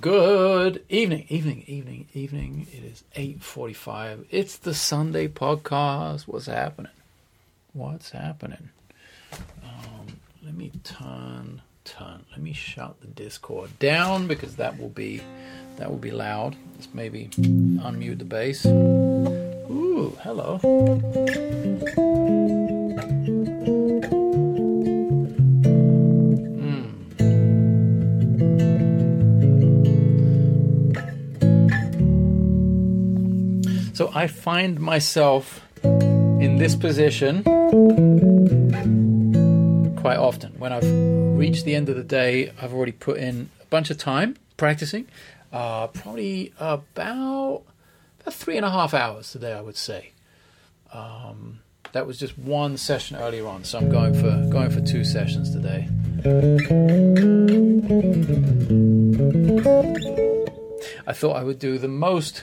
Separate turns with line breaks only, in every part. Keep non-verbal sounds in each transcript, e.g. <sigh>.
good evening, evening, evening, evening. It is 8.45. It's the Sunday podcast. What's happening? What's happening? Um, let me turn, turn. Let me shut the Discord down because that will be, that will be loud. Let's maybe unmute the bass. Ooh, hello. So I find myself in this position quite often. When I've reached the end of the day, I've already put in a bunch of time practicing, uh, probably about about three and a half hours today, I would say. Um, that was just one session earlier on, so I'm going for going for two sessions today. I thought I would do the most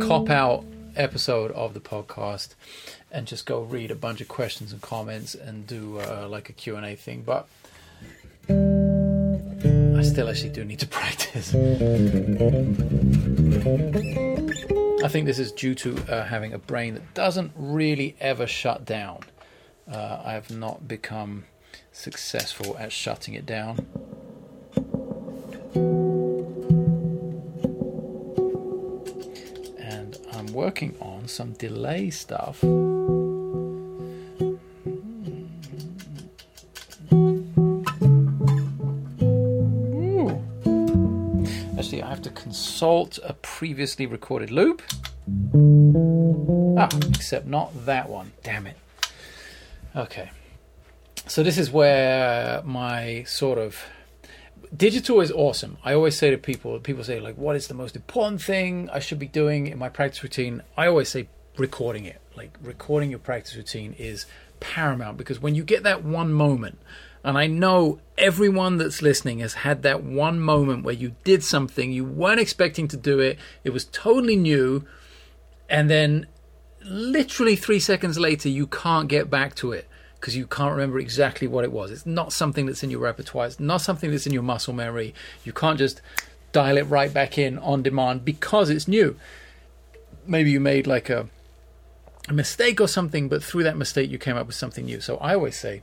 cop out episode of the podcast and just go read a bunch of questions and comments and do uh, like a Q&A thing but I still actually do need to <laughs> practice. I think this is due to uh, having a brain that doesn't really ever shut down. Uh, I have not become successful at shutting it down working on some delay stuff. Actually, I have to consult a previously recorded loop. Ah, except not that one. Damn it. Okay. So this is where my sort of digital is awesome. I always say to people, people say like, what is the most important thing I should be doing in my practice routine? I always say recording it. Like recording your practice routine is paramount because when you get that one moment, and I know everyone that's listening has had that one moment where you did something you weren't expecting to do it, it was totally new, and then literally three seconds later you can't get back to it because you can't remember exactly what it was. It's not something that's in your repertoire. It's not something that's in your muscle memory. You can't just dial it right back in on demand because it's new. Maybe you made like a, a mistake or something, but through that mistake you came up with something new. So I always say,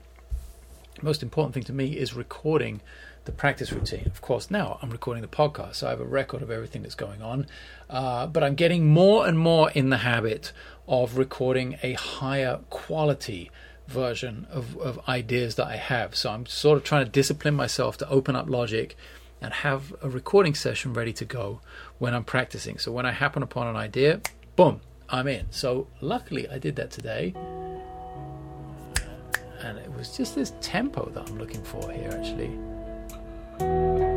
most important thing to me is recording the practice routine. Of course, now I'm recording the podcast, so I have a record of everything that's going on. Uh, but I'm getting more and more in the habit of recording a higher quality version of, of ideas that I have. So I'm sort of trying to discipline myself to open up Logic and have a recording session ready to go when I'm practicing. So when I happen upon an idea, boom, I'm in. So luckily I did that today. And it was just this tempo that I'm looking for here actually.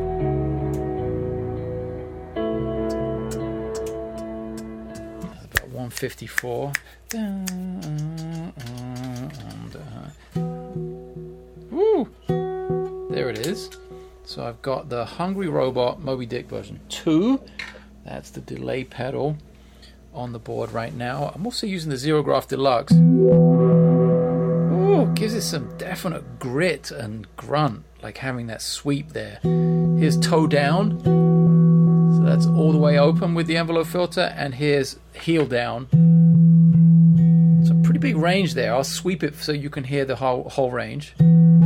About 154. Woo! There it is. So I've got the Hungry Robot Moby Dick version 2. That's the delay pedal on the board right now. I'm also using the Zero Graph Deluxe. Ooh, gives it some definite grit and grunt, like having that sweep there. Here's toe down. That's all the way open with the envelope filter, and here's heel down It's a pretty big range there. I'll sweep it so you can hear the whole whole range. Ooh.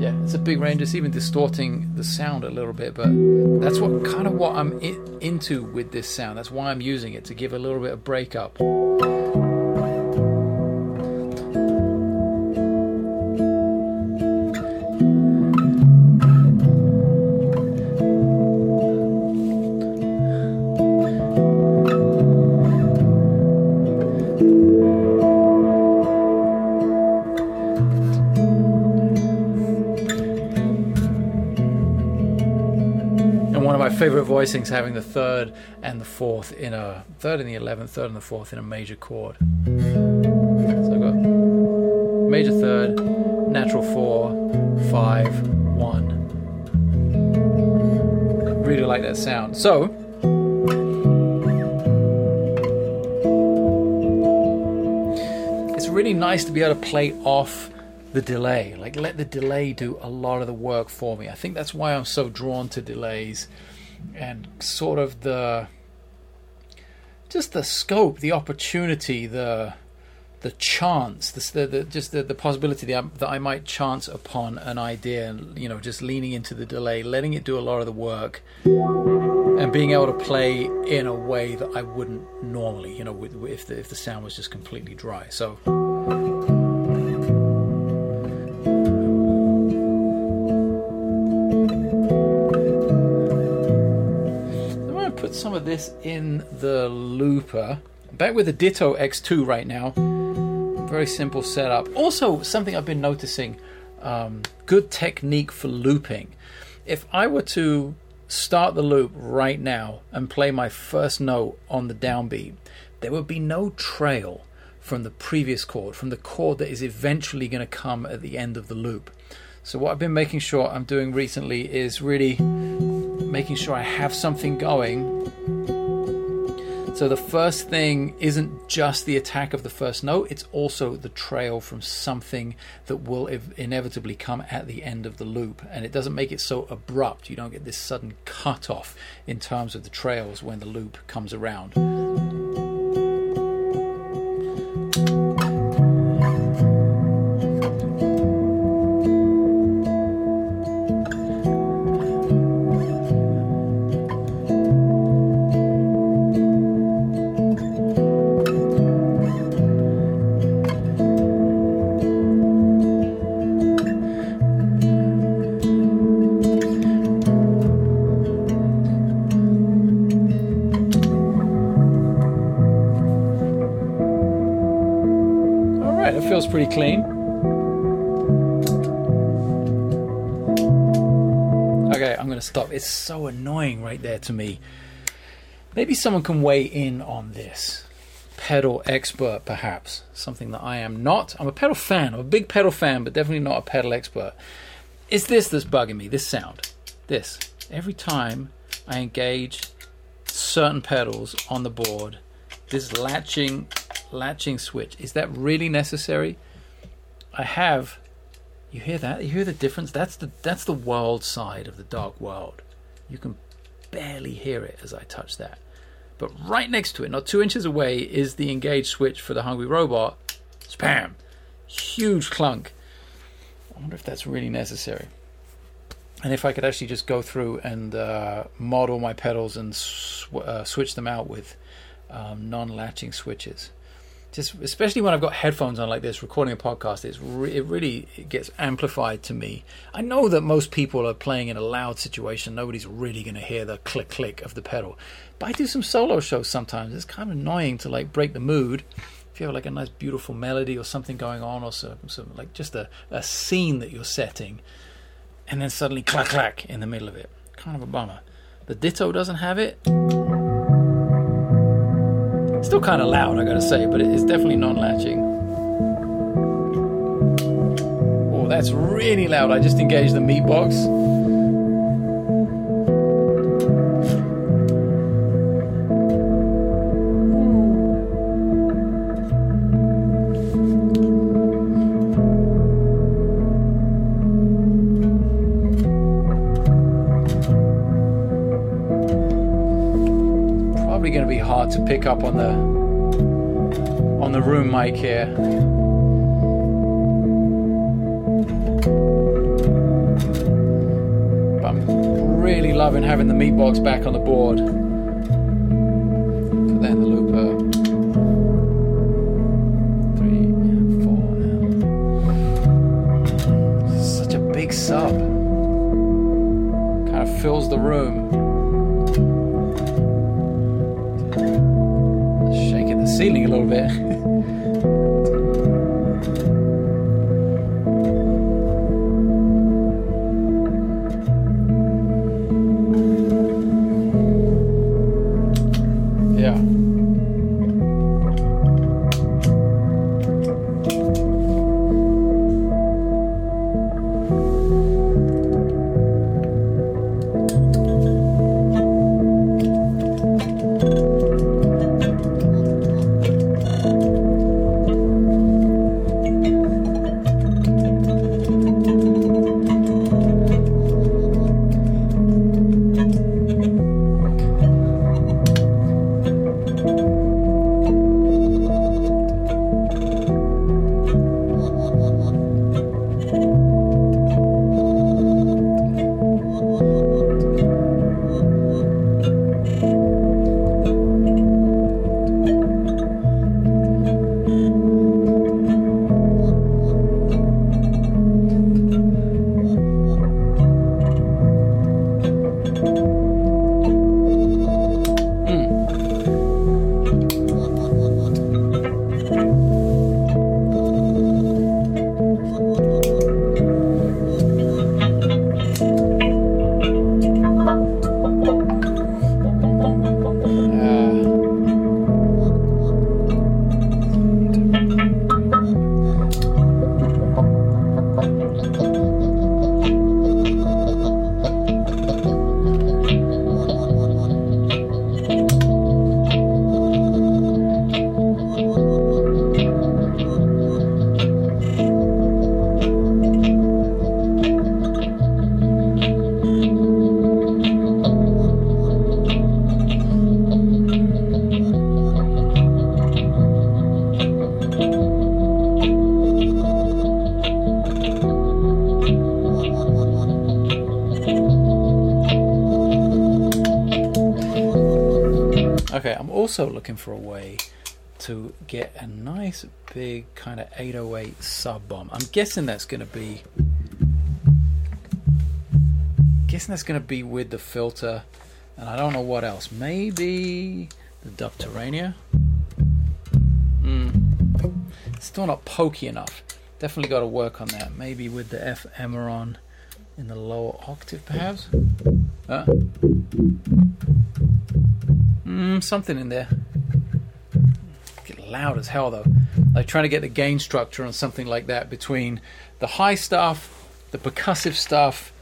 Yeah, it's a big range. It's even distorting the sound a little bit, but that's what kind of what I'm into with this sound. That's why I'm using it to give a little bit of breakup. favorite voicings having the third and the fourth in a third and the eleventh, third and the fourth in a major chord. So I've got major third, natural four, five, one. Really like that sound. So it's really nice to be able to play off the delay. Like let the delay do a lot of the work for me. I think that's why I'm so drawn to delays and sort of the just the scope, the opportunity, the the chance, the, the, just the, the possibility that I, that I might chance upon an idea, and you know, just leaning into the delay, letting it do a lot of the work, and being able to play in a way that I wouldn't normally, you know, with, if the if the sound was just completely dry. So. This in the looper. Back with the Ditto X2 right now. Very simple setup. Also, something I've been noticing um, good technique for looping. If I were to start the loop right now and play my first note on the downbeat, there would be no trail from the previous chord, from the chord that is eventually going to come at the end of the loop. So, what I've been making sure I'm doing recently is really making sure I have something going. So the first thing isn't just the attack of the first note, it's also the trail from something that will inevitably come at the end of the loop. And it doesn't make it so abrupt. You don't get this sudden cut off in terms of the trails when the loop comes around. It's so annoying right there to me. Maybe someone can weigh in on this. Pedal expert, perhaps. Something that I am not. I'm a pedal fan. I'm a big pedal fan, but definitely not a pedal expert. It's this that's bugging me, this sound. This. Every time I engage certain pedals on the board, this latching latching switch. Is that really necessary? I have. You hear that? You hear the difference? That's the that's the world side of the dark world. You can barely hear it as I touch that. But right next to it, not two inches away, is the engage switch for the hungry robot. Spam! Huge clunk. I wonder if that's really necessary. And if I could actually just go through and uh, model my pedals and sw- uh, switch them out with um, non-latching switches just especially when I've got headphones on like this, recording a podcast, it's re- it really it gets amplified to me. I know that most people are playing in a loud situation; nobody's really going to hear the click click of the pedal. But I do some solo shows sometimes. It's kind of annoying to like break the mood. If you have like a nice, beautiful melody or something going on, or some, some like just a, a scene that you're setting, and then suddenly clack clack in the middle of it, kind of a bummer. The Ditto doesn't have it. Still kind of loud, I gotta say, but it's definitely non latching. Oh, that's really loud. I just engaged the meat box. Up on the on the room mic here. But I'm really loving having the meat box back on the board. Also looking for a way to get a nice big kind of 808 sub bomb. I'm guessing that's going to be guessing that's going to be with the filter and I don't know what else. Maybe the Dubterrania. Mm. Still not pokey enough. Definitely got to work on that. Maybe with the F Emeron in the lower octave, perhaps. Uh. Mm, something in there. Get loud as hell though. Like trying to get the gain structure on something like that between the high stuff, the percussive stuff,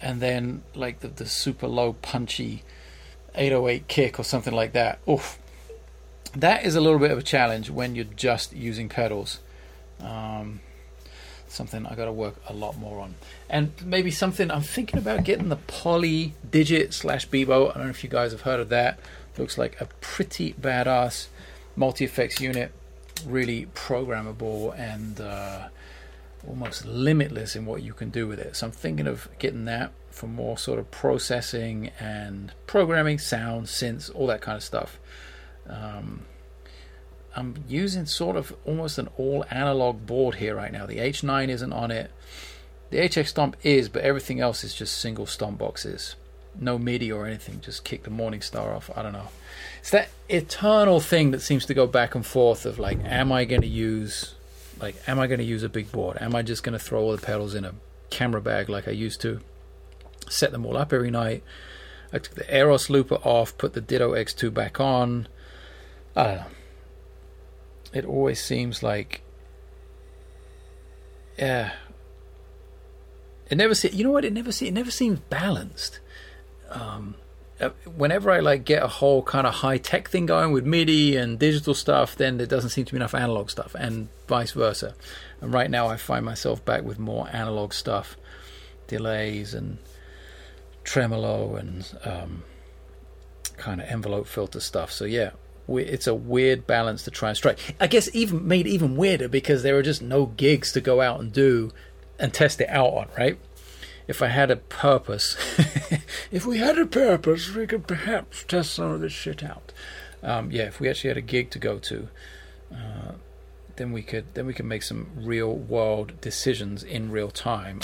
and then like the, the super low punchy 808 kick or something like that. Oof. That is a little bit of a challenge when you're just using pedals. Um, something I got to work a lot more on. And maybe something I'm thinking about getting the Poly Digit slash Beebo. I don't know if you guys have heard of that. Looks like a pretty badass multi effects unit, really programmable and uh, almost limitless in what you can do with it. So I'm thinking of getting that for more sort of processing and programming, sound, synths, all that kind of stuff. Um, I'm using sort of almost an all analog board here right now. The H9 isn't on it. The HX Stomp is, but everything else is just single stomp boxes. No MIDI or anything. Just kick the Morningstar off. I don't know. It's that eternal thing that seems to go back and forth of like, am I going to use, like, am I going to use a big board? Am I just going to throw all the pedals in a camera bag like I used to? Set them all up every night. I took the Aeros looper off, put the Ditto X2 back on. I don't know it always seems like yeah it never se- you know what it never se- it never seems balanced um, uh, whenever I like get a whole kind of high tech thing going with MIDI and digital stuff, then there doesn't seem to be enough analog stuff, and vice versa. And right now, I find myself back with more analog stuff, delays and tremolo and um, kind of envelope filter stuff. So yeah, it's a weird balance to try and strike. I guess even made even weirder because there are just no gigs to go out and do and test it out on, right? If I had a purpose, <laughs> if we had a purpose, we could perhaps test some of this shit out. Um, yeah, if we actually had a gig to go to, uh, then we could then we could make some real world decisions in real time.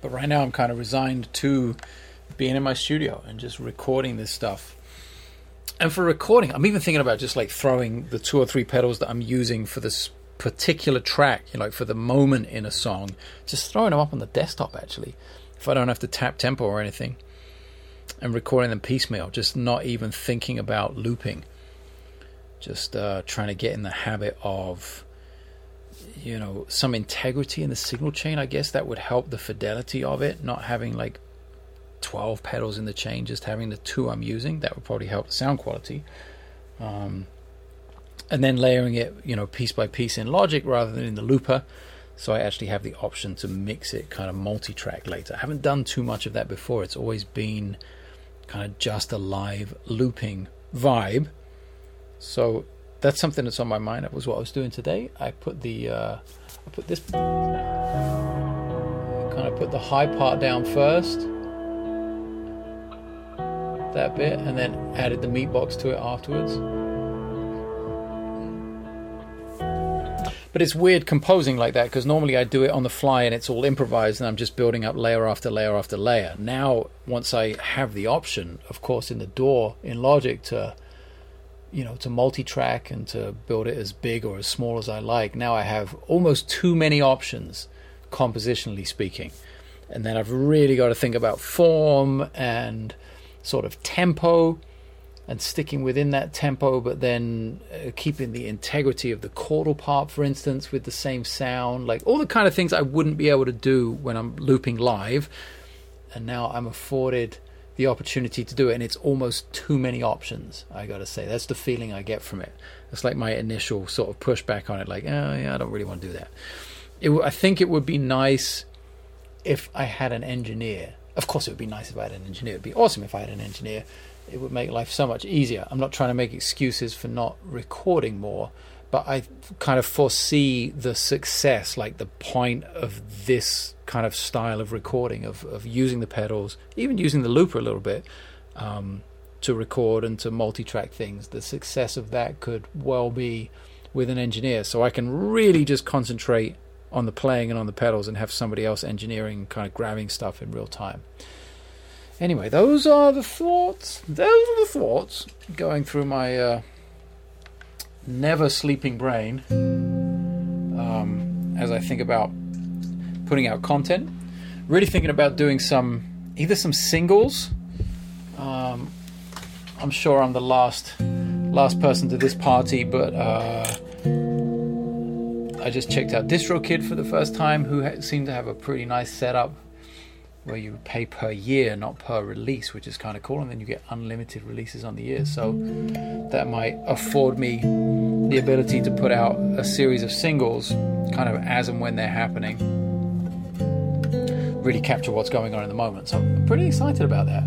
But right now I'm kind of resigned to being in my studio and just recording this stuff. And for recording, I'm even thinking about just like throwing the two or three pedals that I'm using for this particular track, you know, like for the moment in a song, just throwing them up on the desktop actually, if I don't have to tap tempo or anything, and recording them piecemeal, just not even thinking about looping, just uh, trying to get in the habit of you know some integrity in the signal chain i guess that would help the fidelity of it not having like 12 pedals in the chain just having the two i'm using that would probably help the sound quality. Um, and then layering it you know piece by piece in logic rather than in the looper. So i actually have the option to mix it kind of multi-track later. I haven't done too much of that before. It's always been kind of just a live looping vibe. So that's something that's on my mind. That was what I was doing today. I put the uh, I put this kind of put the high part down first, that bit, and then added the meat box to it afterwards. But it's weird composing like that because normally I do it on the fly and it's all improvised and I'm just building up layer after layer after layer. Now, once I have the option, of course, in the DAW in Logic to you know to multi-track and to build it as big or as small as I like. Now I have almost too many options, compositionally speaking, and then I've really got to think about form and sort of tempo and sticking within that tempo, but then uh, keeping the integrity of the chordal part, for instance, with the same sound, like all the kind of things I wouldn't be able to do when I'm looping live. And now I'm afforded the opportunity to do it, and it's almost too many options. I got to say, that's the feeling I get from it. It's like my initial sort of pushback on it, like, oh yeah, I don't really want to do that. It, I think it would be nice if I had an engineer. Of course, it would be nice if I had an engineer. It'd be awesome if I had an engineer. It would make life so much easier. I'm not trying to make excuses for not recording more, but I kind of foresee the success, like the point of this kind of style of recording, of, of using the pedals, even using the looper a little bit um, to record and to multi track things. The success of that could well be with an engineer. So I can really just concentrate on the playing and on the pedals and have somebody else engineering, kind of grabbing stuff in real time. Anyway, those are the thoughts. Those are the thoughts going through my uh, never sleeping brain um, as I think about putting out content. Really thinking about doing some either some singles. Um, I'm sure I'm the last last person to this party, but uh, I just checked out DistroKid for the first time, who seemed to have a pretty nice setup where you pay per year, not per release, which is kind of cool, and then you get unlimited releases on the year. So that might afford me the ability to put out a series of singles, kind of as and when they're happening. Really capture what's going on in the moment. So I'm pretty excited about that.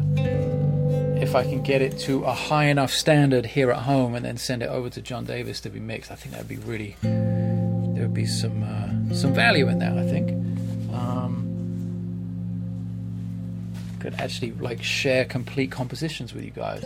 If I can get it to a high enough standard here at home and then send it over to John Davis to be mixed, I think that'd be really there would be some uh, some value in that. I think. Um, could actually like share complete compositions with you guys.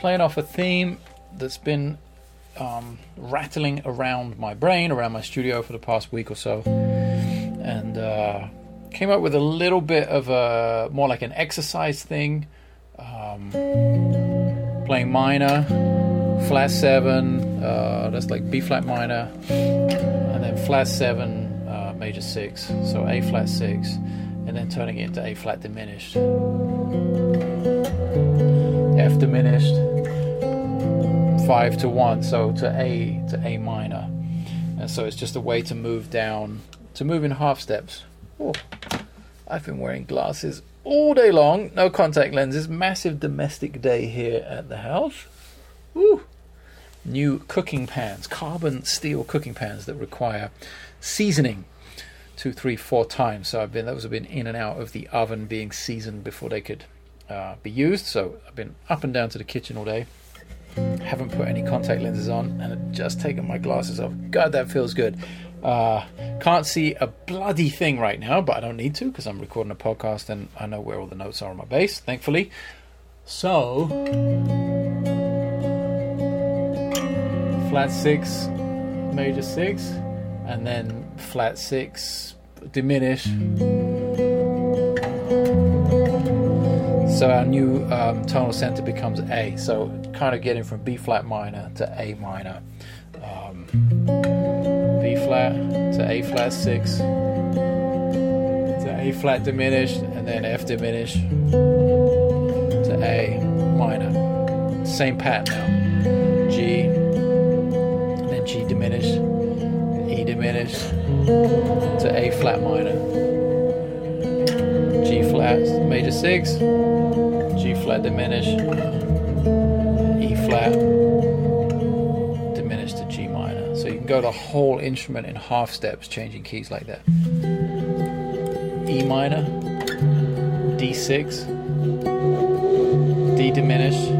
Playing off a theme that's been um, rattling around my brain, around my studio for the past week or so, and uh, came up with a little bit of a more like an exercise thing. Um, playing minor, flat seven, uh, that's like B flat minor, and then flat seven, uh, major six, so A flat six, and then turning it into A flat diminished. F diminished, five to one, so to A to A minor, and so it's just a way to move down, to move in half steps. Oh, I've been wearing glasses all day long, no contact lenses. Massive domestic day here at the house. Woo! New cooking pans, carbon steel cooking pans that require seasoning two, three, four times. So I've been those have been in and out of the oven being seasoned before they could uh, be used. So I've been up and down to the kitchen all day. Haven't put any contact lenses on, and I've just taken my glasses off. God, that feels good. Uh, can't see a bloody thing right now, but I don't need to because I'm recording a podcast and I know where all the notes are on my bass, thankfully. So, flat six, major six, and then flat six, diminish. So our new um, tonal center becomes A. So kind of getting from B flat minor to A minor. Um, B flat to A flat six to A flat diminished and then F diminished to A minor. Same pattern now. G, then G diminished, E diminished to A flat minor. Flat major six, G flat diminished, E flat diminished to G minor. So you can go the whole instrument in half steps, changing keys like that. E minor, D6, D diminished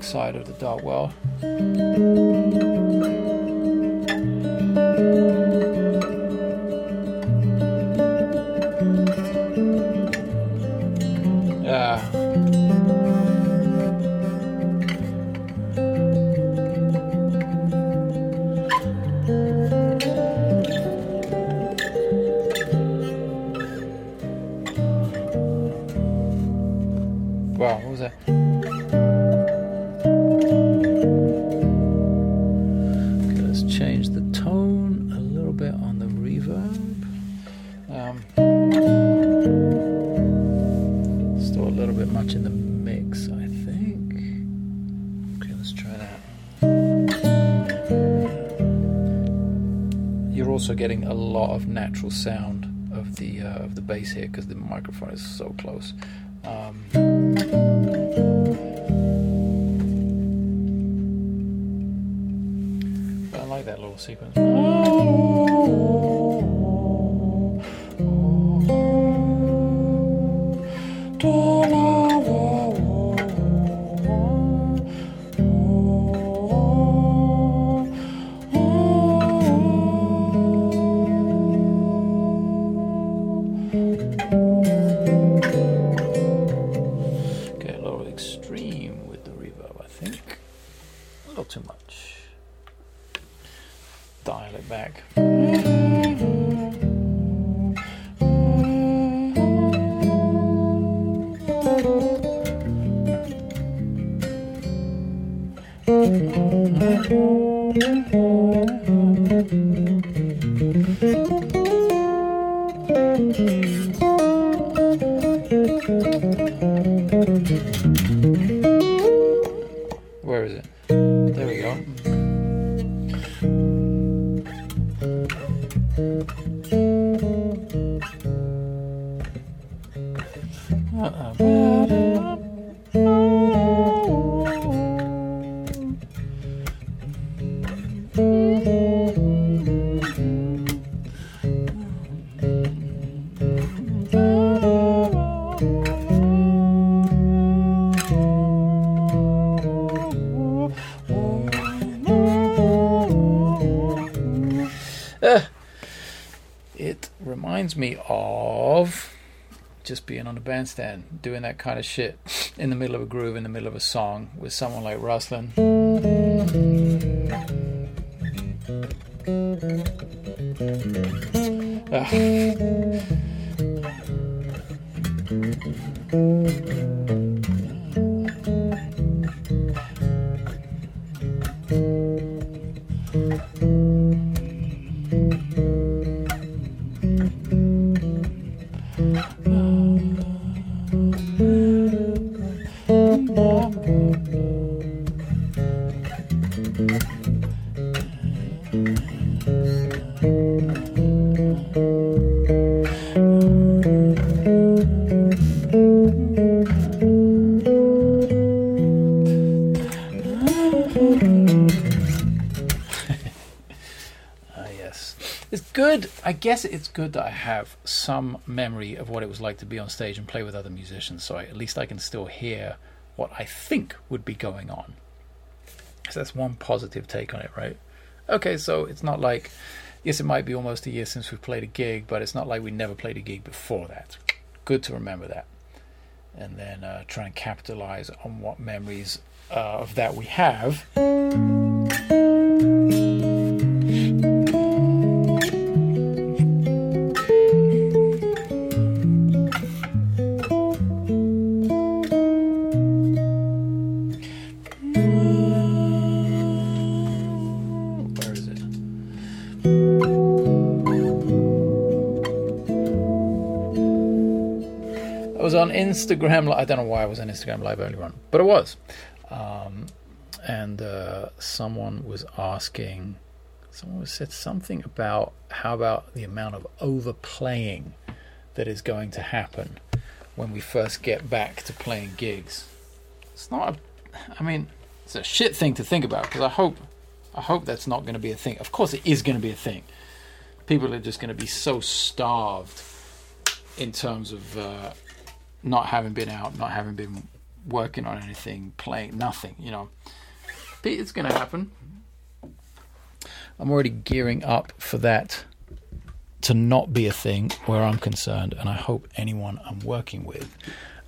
dark side of the dark world. Natural sound of the uh, of the bass here because the microphone is so close. Um, I like that little sequence. Uh, the bandstand, doing that kind of shit in the middle of a groove, in the middle of a song with someone like Ruslan. I guess it's good that I have some memory of what it was like to be on stage and play with other musicians, so I, at least I can still hear what I think would be going on. So that's one positive take on it, right? Okay, so it's not like, yes, it might be almost a year since we've played a gig, but it's not like we never played a gig before that. Good to remember that. And then uh, try and capitalize on what memories uh, of that we have. Instagram. I don't know why I was on Instagram Live earlier on, but it was. Um, and uh, someone was asking, someone said something about how about the amount of overplaying that is going to happen when we first get back to playing gigs. It's not. A, I mean, it's a shit thing to think about because I hope, I hope that's not going to be a thing. Of course, it is going to be a thing. People are just going to be so starved in terms of uh, not having been out, not having been working on anything, playing nothing. You know, but it's going to happen. I'm already gearing up for that to not be a thing where I'm concerned, and I hope anyone I'm working with.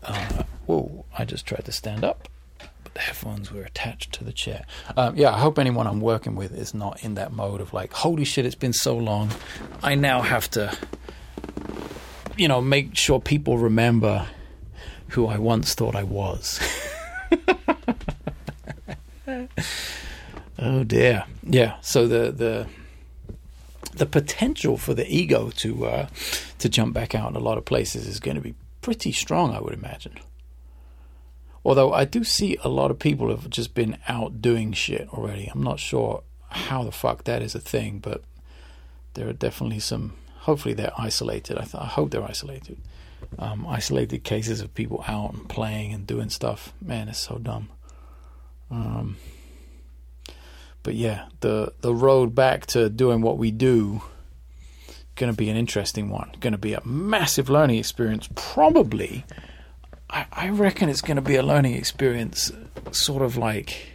Uh, whoa! I just tried to stand up, but the headphones were attached to the chair. Um, yeah, I hope anyone I'm working with is not in that mode of like, holy shit, it's been so long. I now have to, you know, make sure people remember who I once thought I was. <laughs> oh dear. Yeah. So the the the potential for the ego to uh, to jump back out in a lot of places is going to be pretty strong, I would imagine. Although I do see a lot of people have just been out doing shit already. I'm not sure how the fuck that is a thing, but there are definitely some. Hopefully, they're isolated. I, th- I hope they're isolated. Um, isolated cases of people out and playing and doing stuff. Man, it's so dumb. Um, but yeah, the the road back to doing what we do going to be an interesting one. Going to be a massive learning experience. Probably, I, I reckon it's going to be a learning experience, sort of like.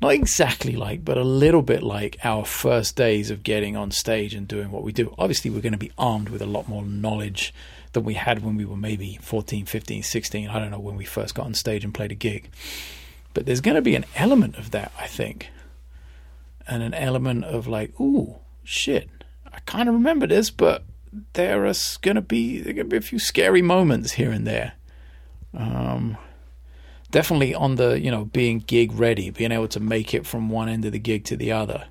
Not exactly like, but a little bit like our first days of getting on stage and doing what we do. Obviously, we're going to be armed with a lot more knowledge than we had when we were maybe 14, 15, 16. I don't know when we first got on stage and played a gig. But there's going to be an element of that, I think. And an element of like, ooh, shit, I kind of remember this, but there are going to be there going to be a few scary moments here and there. Um, definitely on the you know being gig ready, being able to make it from one end of the gig to the other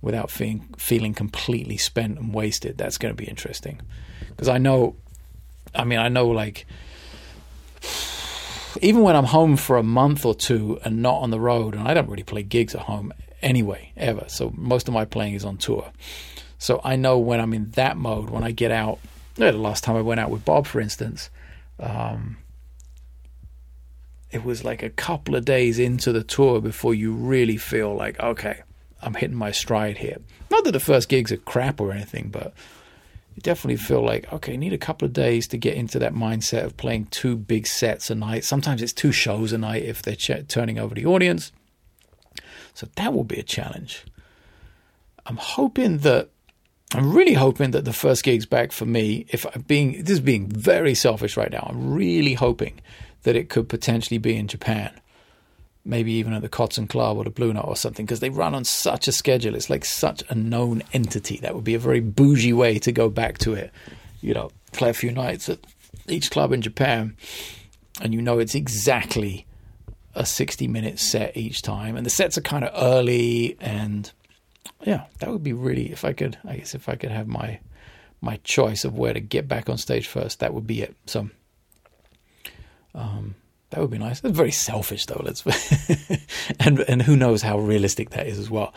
without feeling feeling completely spent and wasted. That's going to be interesting because I know, I mean, I know like even when I'm home for a month or two and not on the road, and I don't really play gigs at home anyway, ever. So most of my playing is on tour. So I know when I'm in that mode, when I get out, the last time I went out with Bob, for instance, um, it was like a couple of days into the tour before you really feel like, okay, I'm hitting my stride here. Not that the first gigs are crap or anything, but you definitely feel like, okay, I need a couple of days to get into that mindset of playing two big sets a night. Sometimes it's two shows a night if they're ch- turning over the audience. So that will be a challenge. I'm hoping that I'm really hoping that the first gig's back for me. If I'm being this is being very selfish right now, I'm really hoping that it could potentially be in Japan, maybe even at the Cotton Club or the Blue Note or something, because they run on such a schedule. It's like such a known entity. That would be a very bougie way to go back to it. You know, play a few nights at each club in Japan, and you know it's exactly a 60 minute set each time, and the sets are kind of early and yeah, that would be really if I could. I guess if I could have my my choice of where to get back on stage first, that would be it. So um, That would be nice. That's very selfish though. Let's <laughs> and and who knows how realistic that is as well.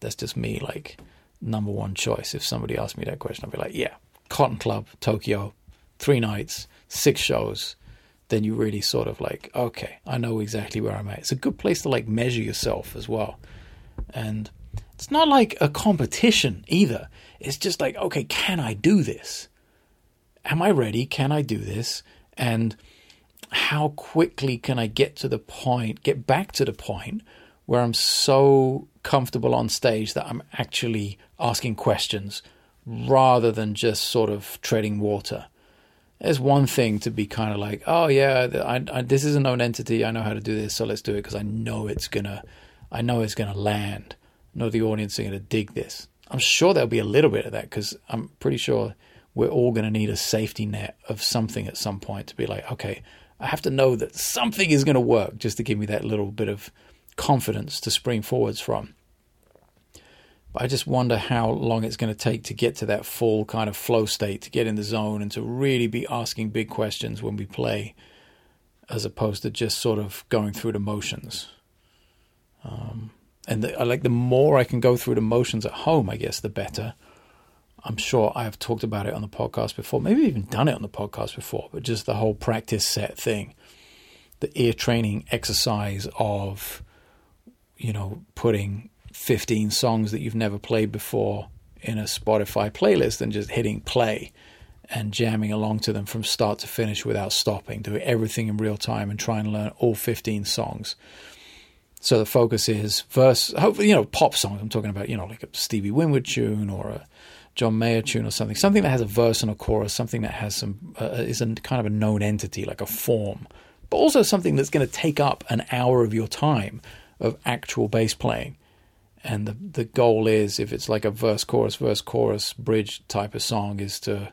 That's just me like number one choice. If somebody asked me that question, I'd be like, yeah, Cotton Club, Tokyo, three nights, six shows. Then you really sort of like, okay, I know exactly where I'm at. It's a good place to like measure yourself as well. And it's not like a competition either. It's just like, okay, can I do this? Am I ready? Can I do this? And how quickly can I get to the point, get back to the point where I'm so comfortable on stage that I'm actually asking questions rather than just sort of treading water. It's one thing to be kind of like, oh yeah, I, I, this is a known entity. I know how to do this, so let's do it because I know it's gonna, I know it's gonna land. I know the audience are gonna dig this. I'm sure there'll be a little bit of that because I'm pretty sure we're all gonna need a safety net of something at some point to be like, okay, I have to know that something is gonna work just to give me that little bit of confidence to spring forwards from. But I just wonder how long it's going to take to get to that full kind of flow state, to get in the zone and to really be asking big questions when we play, as opposed to just sort of going through the motions. Um, and the, I like the more I can go through the motions at home, I guess, the better. I'm sure I have talked about it on the podcast before, maybe even done it on the podcast before, but just the whole practice set thing, the ear training exercise of, you know, putting 15 songs that you've never played before in a Spotify playlist and just hitting play and jamming along to them from start to finish without stopping, doing everything in real time and trying to learn all 15 songs. So the focus is verse, hopefully, you know, pop songs. I'm talking about, you know, like a Stevie Winwood tune or a John Mayer tune or something, something that has a verse and a chorus, something that has some, uh, is a kind of a known entity, like a form, but also something that's going to take up an hour of your time of actual bass playing. And the the goal is if it's like a verse chorus verse chorus bridge type of song is to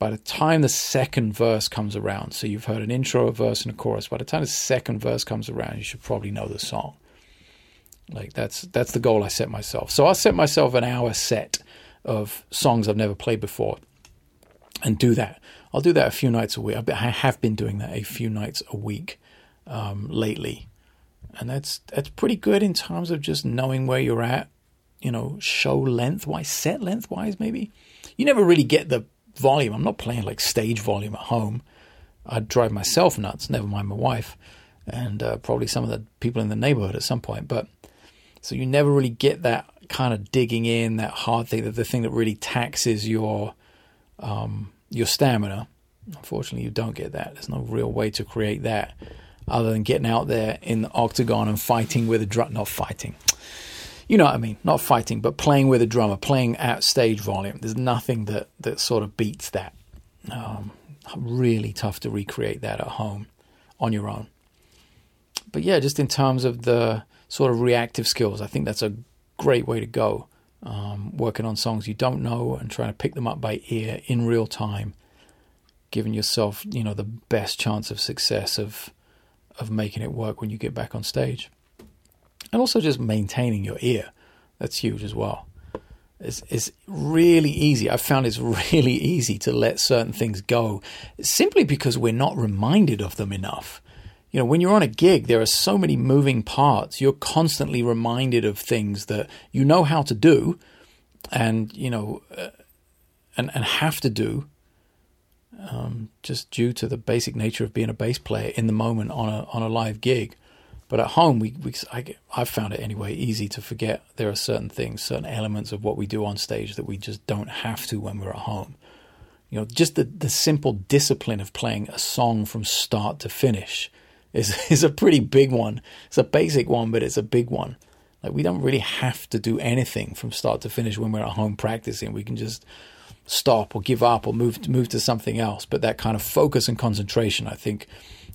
by the time the second verse comes around so you've heard an intro a verse and a chorus by the time the second verse comes around you should probably know the song. Like that's that's the goal I set myself. So I set myself an hour set of songs I've never played before and do that I'll do that a few nights a week I have been doing that a few nights a week um, lately and that's that's pretty good in terms of just knowing where you're at. You know, show length wise, set length wise, maybe. You never really get the volume. I'm not playing like stage volume at home. I'd drive myself nuts. Never mind my wife, and uh, probably some of the people in the neighborhood at some point. But so you never really get that kind of digging in, that hard thing, that the thing that really taxes your um, your stamina. Unfortunately, you don't get that. There's no real way to create that other than getting out there in the octagon and fighting with a drum. Not fighting. You know what I mean? Not fighting, but playing with a drummer, playing at stage volume. There's nothing that, that sort of beats that. Um, really tough to recreate that at home on your own. But yeah, just in terms of the sort of reactive skills, I think that's a great way to go. Um, working on songs you don't know and trying to pick them up by ear in real time, giving yourself, you know, the best chance of success of of making it work when you get back on stage. And also just maintaining your ear. That's huge as well. It's, it's really easy. I've found it's <laughs> really easy to let certain things go simply because we're not reminded of them enough. You know, when you're on a gig, there are so many moving parts. You're constantly reminded of things that you know how to do and, you know, uh, and, and have to do um, just due to the basic nature of being a bass player in the moment on a on a live gig. But at home, we, we I, I've found it anyway easy to forget there are certain things, certain elements of what we do on stage that we just don't have to when we're at home. You know, just the, the simple discipline of playing a song from start to finish is <laughs> is a pretty big one. It's a basic one, but it's a big one. Like we don't really have to do anything from start to finish when we're at home practicing. We can just stop or give up or move move to something else. But that kind of focus and concentration, I think,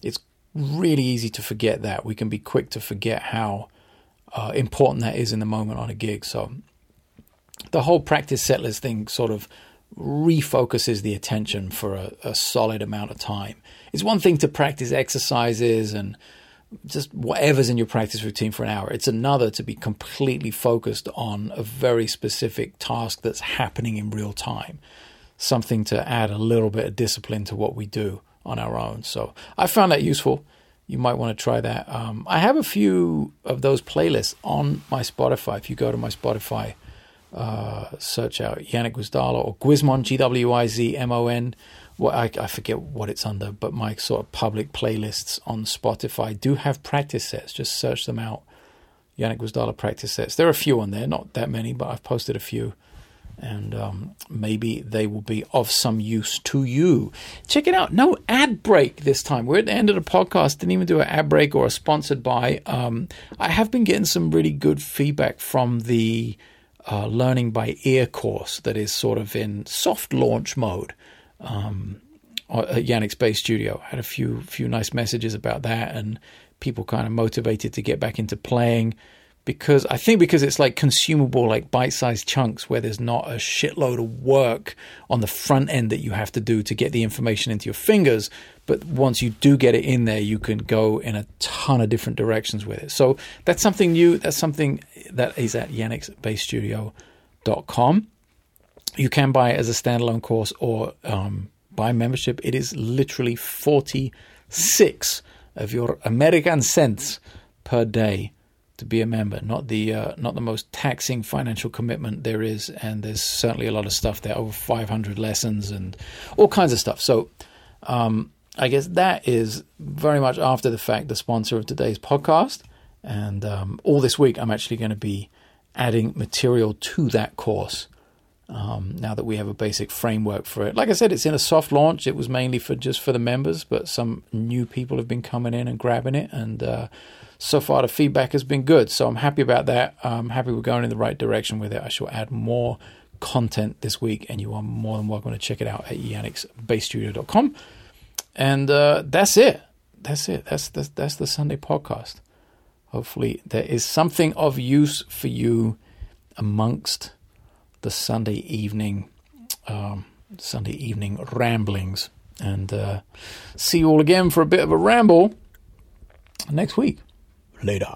it's really easy to forget that. We can be quick to forget how uh, important that is in the moment on a gig. So the whole practice setlist thing sort of refocuses the attention for a, a solid amount of time. It's one thing to practice exercises and just whatever's in your practice routine for an hour. It's another to be completely focused on a very specific task that's happening in real time. Something to add a little bit of discipline to what we do on our own. So I found that useful. you might want to try that. Um, I have a few of those playlists on my Spotify. If you go to my Spotify, uh, search out Janek Gwizdala or Gwizmon, G W I Z M O N. I, I forget what it's under, but my sort of public playlists on Spotify do have practice sets. Just search them out. Janek Gwizdala practice sets. There are a few on there, not that many, but I've posted a few and um, maybe they will be of some use to you. Check it out. No ad break this time. We're at the end of the podcast. Didn't even do an ad break or a sponsored by. Um, I have been getting some really good feedback from the uh, learning by ear course that is sort of in soft launch mode. Um, at Janek's Bass Studio, I had a few few nice messages about that, and people kind of motivated to get back into playing because I think because it's like consumable, like bite-sized chunks where there's not a shitload of work on the front end that you have to do to get the information into your fingers. But once you do get it in there, you can go in a ton of different directions with it. So that's something new. That's something that is at janeksbassstudio.com. You can buy it as a standalone course or um, buy membership. It is literally 46 of your American cents per day to be a member. Not the uh, not the most taxing financial commitment there is, and there's certainly a lot of stuff there, over 500 lessons and all kinds of stuff. So, um, I guess that is very much after the fact the sponsor of today's podcast, and um, all this week I'm actually going to be adding material to that course. Um, now that we have a basic framework for it, like I said, it's in a soft launch. It was mainly for just for the members, but some new people have been coming in and grabbing it, and uh, so far the feedback has been good. So I'm happy about that. I'm happy we're going in the right direction with it. I shall add more content this week, and you are more than welcome to check it out at janeksbassstudio.com. And uh, that's it. That's it. That's, that's that's the Sunday podcast. Hopefully, there is something of use for you amongst the Sunday evening, um, Sunday evening ramblings. And uh, see you all again for a bit of a ramble next week. Later.